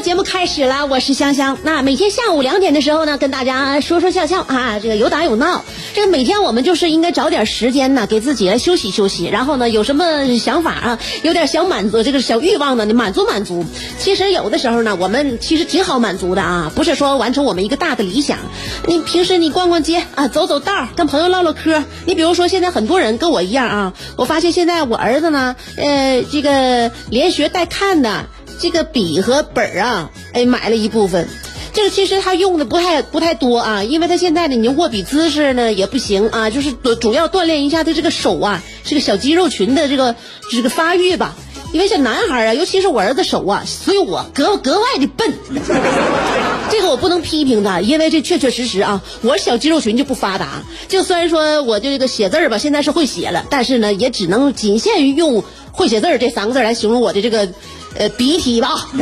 节目开始了，我是香香。那每天下午两点的时候呢，跟大家说说笑笑啊，这个有打有闹。这个每天我们就是应该找点时间呢，给自己来休息休息。然后呢，有什么想法啊，有点想满足这个小欲望呢，你满足满足。其实有的时候呢，我们其实挺好满足的啊，不是说完成我们一个大的理想。你平时你逛逛街啊，走走道，跟朋友唠唠嗑。你比如说现在很多人跟我一样啊，我发现现在我儿子呢，呃，这个连学带看的。这个笔和本儿啊，哎，买了一部分。这个其实他用的不太不太多啊，因为他现在呢，你握笔姿势呢也不行啊，就是主主要锻炼一下他这个手啊，这个小肌肉群的这个这个发育吧。因为像男孩啊，尤其是我儿子手啊，所以我格格外的笨。这个我不能批评他，因为这确确实实啊，我小肌肉群就不发达。就虽然说我这个写字儿吧，现在是会写了，但是呢，也只能仅限于用会写字儿这三个字来形容我的这个。呃，鼻涕吧，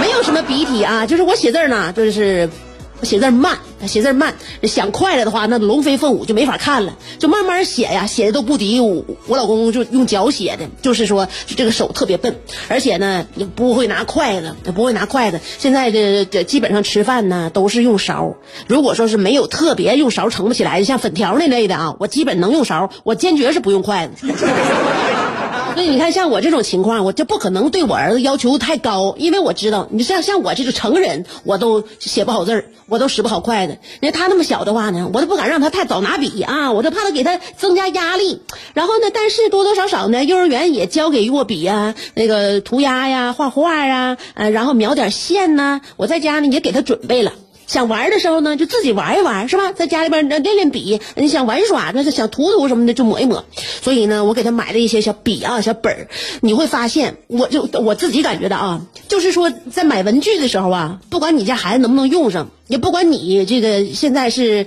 没有什么鼻涕啊，就是我写字呢，就是写字慢，写字慢。想快了的话，那龙飞凤舞就没法看了，就慢慢写呀，写的都不敌我。我老公就用脚写的，就是说这个手特别笨，而且呢，也不会拿筷子，不会拿筷子。现在这这基本上吃饭呢都是用勺。如果说是没有特别用勺盛不起来的，像粉条那类的啊，我基本能用勺，我坚决是不用筷子。所以你看，像我这种情况，我就不可能对我儿子要求太高，因为我知道，你像像我这种成人，我都写不好字儿，我都使不好筷子。那他那么小的话呢，我都不敢让他太早拿笔啊，我都怕他给他增加压力。然后呢，但是多多少少呢，幼儿园也教给握笔呀，那个涂鸦呀、画画呀，呃，然后描点线呐。我在家呢也给他准备了。想玩的时候呢，就自己玩一玩，是吧？在家里边练练笔，你想玩耍，那想涂涂什么的，就抹一抹。所以呢，我给他买了一些小笔啊、小本儿。你会发现，我就我自己感觉的啊，就是说，在买文具的时候啊，不管你家孩子能不能用上，也不管你这个现在是，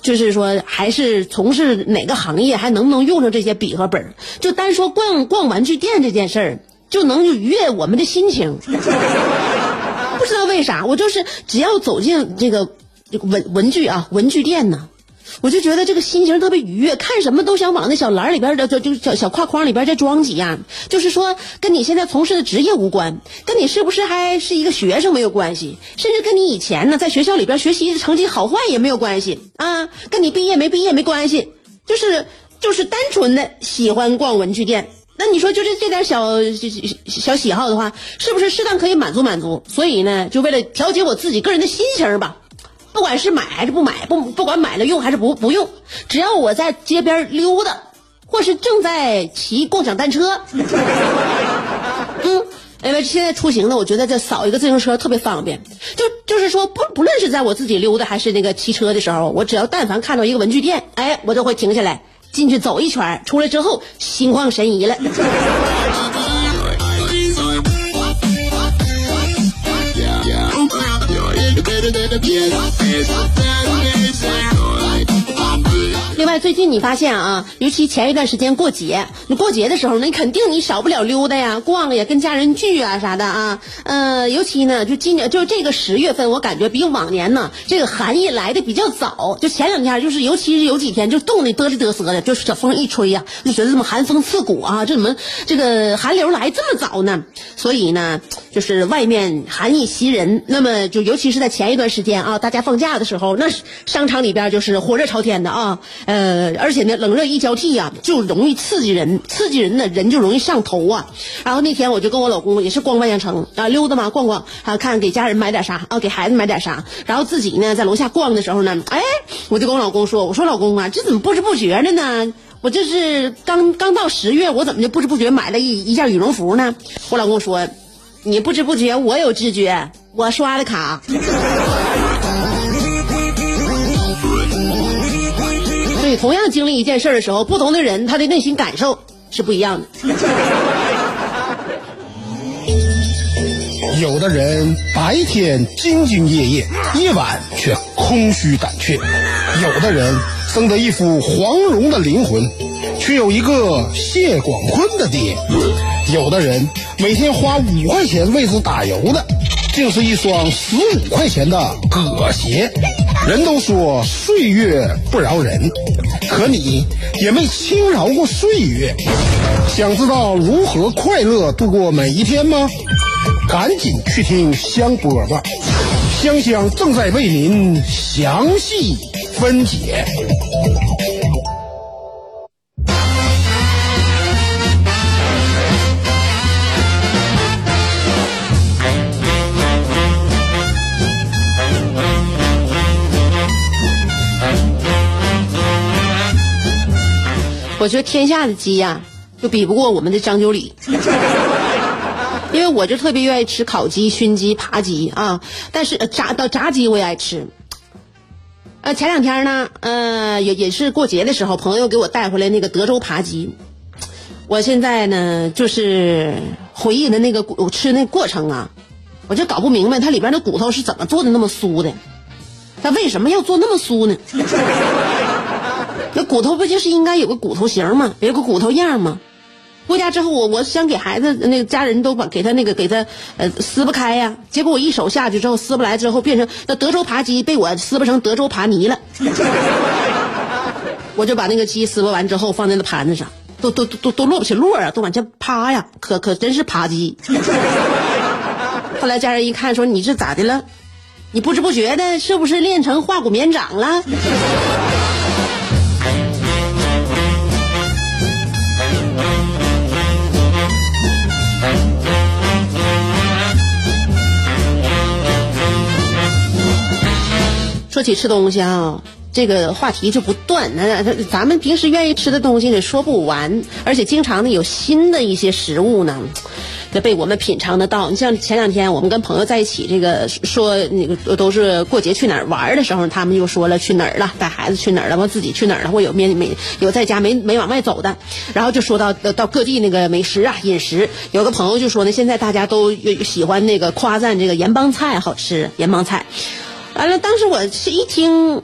就是说还是从事哪个行业，还能不能用上这些笔和本儿，就单说逛逛玩具店这件事儿，就能愉悦我们的心情。不知道为啥，我就是只要走进这个文文具啊文具店呢，我就觉得这个心情特别愉悦，看什么都想往那小篮里边的就就小小挎筐里边再装几样。就是说，跟你现在从事的职业无关，跟你是不是还是一个学生没有关系，甚至跟你以前呢在学校里边学习成绩好坏也没有关系啊，跟你毕业没毕业没关系，就是就是单纯的喜欢逛文具店。那你说，就这这点小小小喜好的话，是不是适当可以满足满足？所以呢，就为了调节我自己个人的心情吧，不管是买还是不买，不不管买了用还是不不用，只要我在街边溜达，或是正在骑共享单车，嗯，因为现在出行呢，我觉得这扫一个自行车特别方便。就就是说，不不论是在我自己溜达还是那个骑车的时候，我只要但凡看到一个文具店，哎，我都会停下来。进去走一圈，出来之后心旷神怡了。最近你发现啊，尤其前一段时间过节，你过节的时候，你肯定你少不了溜达呀、逛呀、跟家人聚啊啥的啊。呃，尤其呢，就今年就这个十月份，我感觉比往年呢，这个寒意来的比较早。就前两天，就是尤其是有几天，就冻得嘚里嘚瑟的，就是小风一吹呀，就觉得怎么寒风刺骨啊？这怎么这个寒流来这么早呢？所以呢，就是外面寒意袭人。那么，就尤其是在前一段时间啊，大家放假的时候，那商场里边就是火热朝天的啊。呃。而且呢，冷热一交替呀、就容易刺激人，刺激人呢，人就容易上头啊。然后那天我就跟我老公也是逛万象城啊，溜达嘛，逛逛，啊，看给家人买点啥啊，给孩子买点啥。然后自己呢，在楼下逛的时候呢，哎，我就跟我老公说，我说老公啊，这怎么不知不觉的呢？我这是刚刚到十月，我怎么就不知不觉买了一一件羽绒服呢？我老公说，你不知不觉，我有知觉，我刷的卡。同样经历一件事的时候，不同的人他的内心感受是不一样的。有的人白天兢兢业业，夜晚却空虚胆怯；有的人生得一副黄蓉的灵魂，却有一个谢广坤的爹；有的人每天花五块钱为之打油的，竟是一双十五块钱的葛鞋。人都说岁月不饶人，可你也没轻饶过岁月。想知道如何快乐度过每一天吗？赶紧去听香饽吧，香香正在为您详细分解。我觉得天下的鸡呀、就比不过我们的张九里。因为我就特别愿意吃烤鸡、熏鸡、扒鸡啊，但是炸到炸鸡我也爱吃。呃，前两天呢，呃，也也是过节的时候，朋友给我带回来那个德州扒鸡。我现在呢，就是回忆的那个骨吃那过程啊，我就搞不明白它里边的骨头是怎么做的那么酥的，它为什么要做那么酥呢？那骨头不就是应该有个骨头形吗？有个骨头样吗？回家之后，我我想给孩子那个家人都把给他那个给他呃撕不开呀、结果我一手下去之后撕不来，之后变成那德州扒鸡被我撕不成德州扒泥了。我就把那个鸡撕完之后放在那盘子上，都都都都都落不起落啊，都往下趴呀，可可真是扒鸡。后来家人一看说你这咋的了？你不知不觉的是不是练成化骨绵掌了？起吃东西啊，这个话题就不断。那那咱们平时愿意吃的东西呢，说不完，而且经常呢有新的一些食物呢，得被我们品尝得到。你像前两天我们跟朋友在一起，这个说那个都是过节去哪儿玩的时候，他们就说了去哪儿了，带孩子去哪儿了，完自己去哪儿了，或有没没有在家没没往外走的，然后就说到到各地那个美食啊饮食。有个朋友就说呢，现在大家都喜欢那个夸赞这个盐帮菜好吃，盐帮菜。完了，当时我是一听，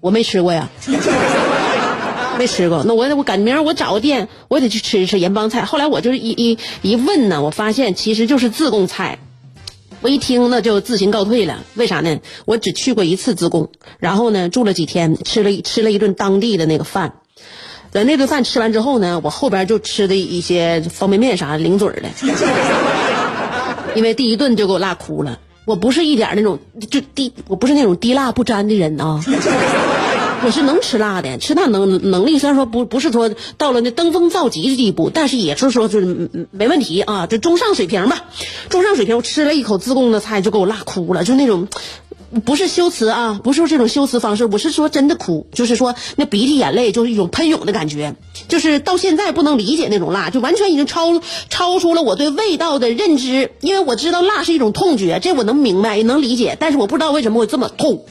我没吃过呀，没吃过。那我我赶明儿我找个店，我得去吃一吃盐帮菜。后来我就是一一一问呢，我发现其实就是自贡菜。我一听那就自行告退了，为啥呢？我只去过一次自贡，然后呢住了几天，吃了吃了一顿当地的那个饭。等那顿饭吃完之后呢，我后边就吃的一些方便面啥的零嘴儿的，因为第一顿就给我辣哭了。我不是一点那种就低，我不是那种低辣不沾的人啊。我是能吃辣的，吃辣能能力虽然说不不是说到了那登峰造极的地步，但是也是说就是嗯没问题啊，就中上水平吧，中上水平。我吃了一口自贡的菜就给我辣哭了，就那种。不是修辞啊，不是说这种修辞方式，我是说真的哭，就是说那鼻涕眼泪就是一种喷涌的感觉，就是到现在不能理解那种辣，就完全已经超超出了我对味道的认知，因为我知道辣是一种痛觉，这我能明白也能理解，但是我不知道为什么我这么痛。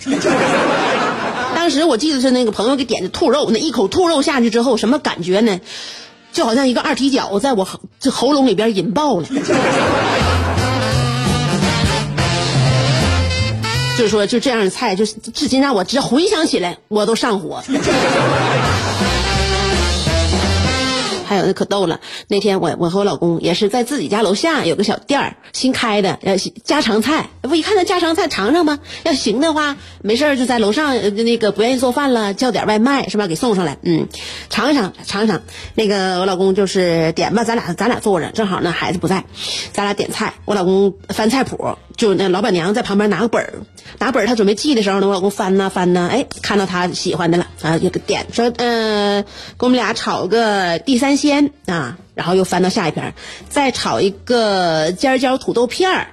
当时我记得是那个朋友给点的兔肉，那一口兔肉下去之后什么感觉呢？就好像一个二踢脚在我这喉咙里边引爆了。就是说，就这样的菜，就是至今让我只回想起来，我都上火。还有那可逗了。那天我我和我老公也是在自己家楼下有个小店儿，新开的，呃，家常菜。不一看那家常菜尝尝吗？要行的话，没事儿就在楼上那个不愿意做饭了，叫点外卖是吧？给送上来，嗯，尝一尝尝一尝。那个我老公就是点吧，咱俩咱俩坐着，正好那孩子不在，咱俩点菜。我老公翻菜谱，就那老板娘在旁边拿个本儿，拿本儿他准备记的时候呢，我老公翻呐翻呐，哎，看到他喜欢的了啊，就点说，嗯，给我们俩炒个地三鲜啊，然后又翻到下一篇，再炒一个尖椒土豆片儿。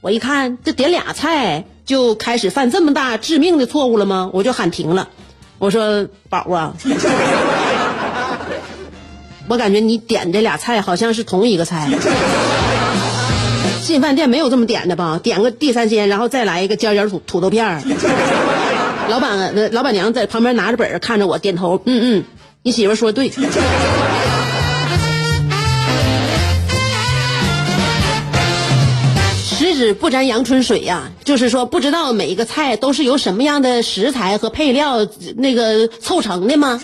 我一看这点俩菜就开始犯这么大致命的错误了吗？我就喊停了，我说宝啊，我感觉你点这俩菜好像是同一个菜。进饭店没有这么点的吧？点个地三鲜，然后再来一个尖椒土土豆片儿。老板，老板娘在旁边拿着本看着我点头，嗯嗯，你媳妇说对。十指不沾阳春水呀，就是说不知道每一个菜都是由什么样的食材和配料那个凑成的吗？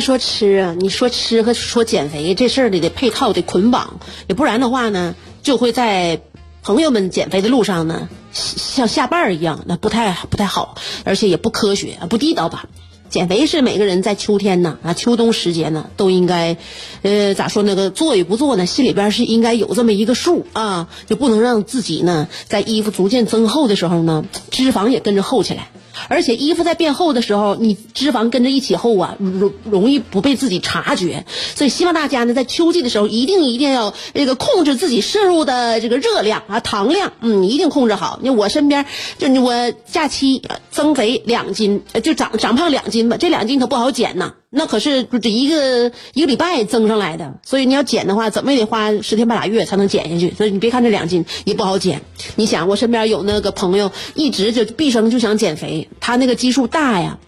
说吃啊！你说吃和说减肥这事儿得得配套得捆绑，也不然的话呢，就会在朋友们减肥的路上呢，像下绊儿一样，那不太不太好，而且也不科学，不地道吧。减肥是每个人在秋天呢啊秋冬时节呢都应该，呃咋说那个做与不做呢，心里边是应该有这么一个数啊，就不能让自己呢在衣服逐渐增厚的时候呢，脂肪也跟着厚起来。而且衣服在变厚的时候，你脂肪跟着一起厚啊，容容易不被自己察觉。所以希望大家呢，在秋季的时候，一定一定要这个控制自己摄入的这个热量啊，糖量，嗯，一定控制好。你我身边就我假期增肥两斤，就长长胖两斤吧，这两斤可不好减呐。那可是这一个一个礼拜增上来的，所以你要减的话，怎么也得花十天半拉月才能减下去。所以你别看这两斤也不好减。你想，我身边有那个朋友，一直就毕生就想减肥，他那个基数大呀。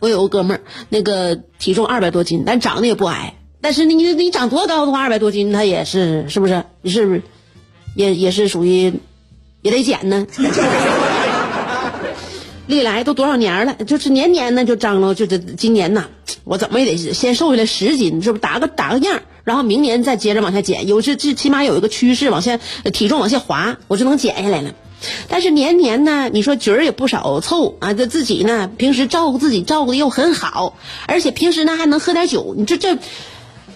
我有个哥们儿，那个体重二百多斤，但长得也不矮。但是你你你长多高的话，二百多斤他也是是不是？你是不是也也是属于也得减呢？历来都多少年了，就是年年呢就张罗，就这今年呐，我怎么也得先瘦下来十斤，是不是打个打个样，然后明年再接着往下减，有这这起码有一个趋势往下，体重往下滑，我就能减下来了。但是年年呢，你说局儿也不少凑啊，这自己呢平时照顾自己照顾的又很好，而且平时呢还能喝点酒，你这这。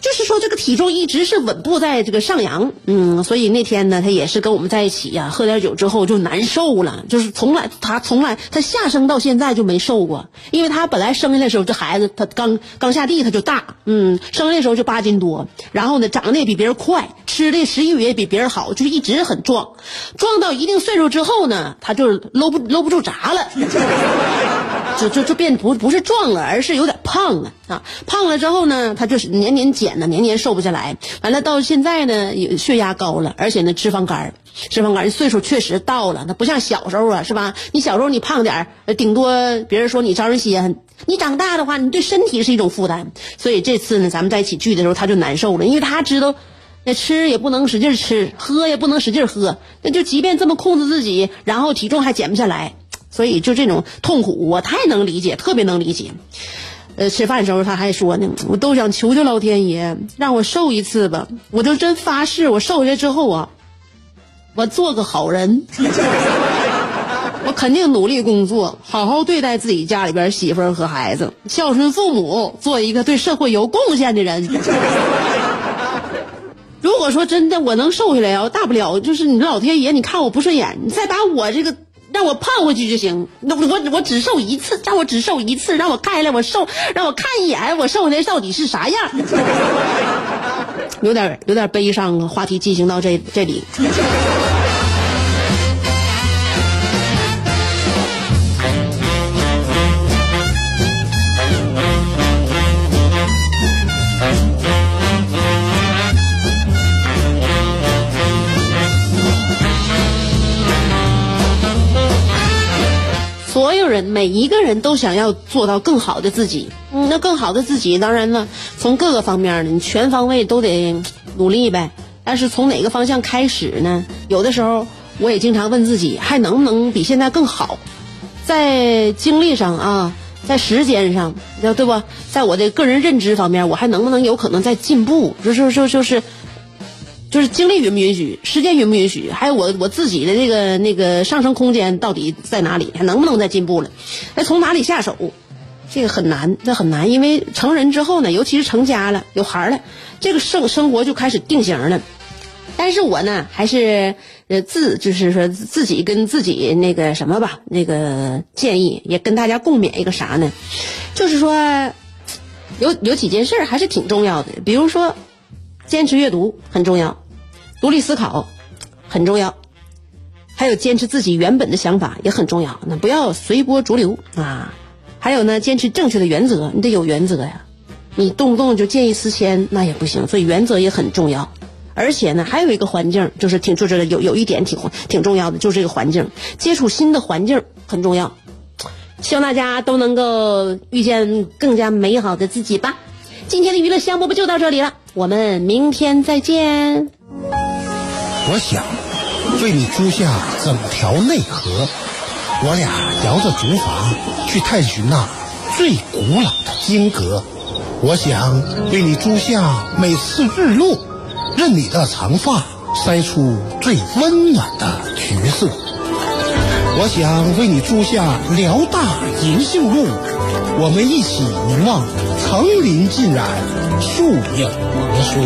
就是说，这个体重一直是稳步在这个上扬，嗯，所以那天呢，他也是跟我们在一起呀，喝点酒之后就难受了，就是从来他从来他下生到现在就没瘦过，因为他本来生下来的时候这孩子他刚刚下地他就大，嗯，生下来的时候就八斤多，然后呢长得也比别人快，吃的食欲也比别人好，就一直很壮，壮到一定岁数之后呢，他就搂不搂不住闸了，就就就变不不是壮了，而是有点胖了啊，胖了之后呢，他就是年年减呢。年年瘦不下来，完了到现在呢，血压高了，而且呢脂肪肝，脂肪肝岁数确实到了，那不像小时候啊，是吧？你小时候你胖点，顶多别人说你招人稀罕；你长大的话，你对身体是一种负担。所以这次呢，咱们在一起聚的时候，他就难受了，因为他知道，那吃也不能使劲吃，喝也不能使劲喝，那就即便这么控制自己，然后体重还减不下来，所以就这种痛苦，我太能理解，特别能理解。呃，吃饭的时候他还说呢，我都想求求老天爷让我瘦一次吧。我就真发誓，我瘦下来之后啊，我做个好人，我肯定努力工作，好好对待自己家里边媳妇和孩子，孝顺父母，做一个对社会有贡献的人。如果说真的我能瘦下来啊，大不了就是你老天爷，你看我不顺眼，你再把我这个。让我胖回去就行，那我我只瘦一次，让我只瘦一次，让我看下来我瘦，让我看一眼我瘦下来到底是啥样，有点有点悲伤啊。话题进行到这这里。每一个人都想要做到更好的自己。嗯，那更好的自己，当然了，从各个方面呢，你全方位都得努力呗。但是从哪个方向开始呢？有的时候我也经常问自己，还能不能比现在更好？在精力上啊，在时间上，对不？在我的个人认知方面，我还能不能有可能在进步？就是就就是。就是就是精力允不允许，时间允不允许，还有我我自己的那个那个上升空间到底在哪里，还能不能再进步了？那从哪里下手？这个很难，这很难，因为成人之后呢，尤其是成家了，有孩儿了，这个生生活就开始定型了。但是我呢，还是呃自就是说自己跟自己那个什么吧，那个建议也跟大家共勉一个啥呢？就是说，有有几件事还是挺重要的，比如说坚持阅读很重要。独立思考很重要，还有坚持自己原本的想法也很重要。那不要随波逐流啊！还有呢，坚持正确的原则，你得有原则呀。你动不动就见异思迁，那也不行。所以原则也很重要。而且呢，还有一个环境，就是挺就是有有一点挺挺重要的，就是这个环境，接触新的环境很重要。希望大家都能够遇见更加美好的自己吧。今天的娱乐香饽饽就到这里了，我们明天再见。我想为你租下整条内河，我俩摇着竹筏去探寻那最古老的金阁。我想为你租下每次日落，任你的长发筛出最温暖的橘色。我想为你租下辽大银杏路，我们一起凝望层林尽染，树影婆娑。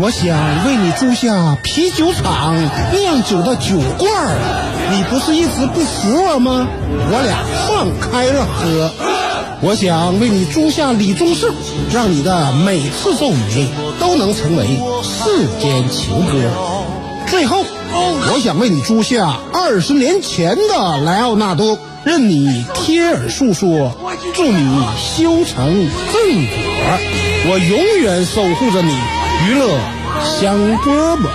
我想为你租下啤酒厂酿酒的酒罐儿，你不是一直不服我吗？我俩放开了喝。我想为你租下李宗盛，让你的每次奏鸣都能成为世间情歌。最后，我想为你租下二十年前的莱奥纳多，任你贴耳诉说，祝你修成正果。我永远守护着你，娱乐香饽饽。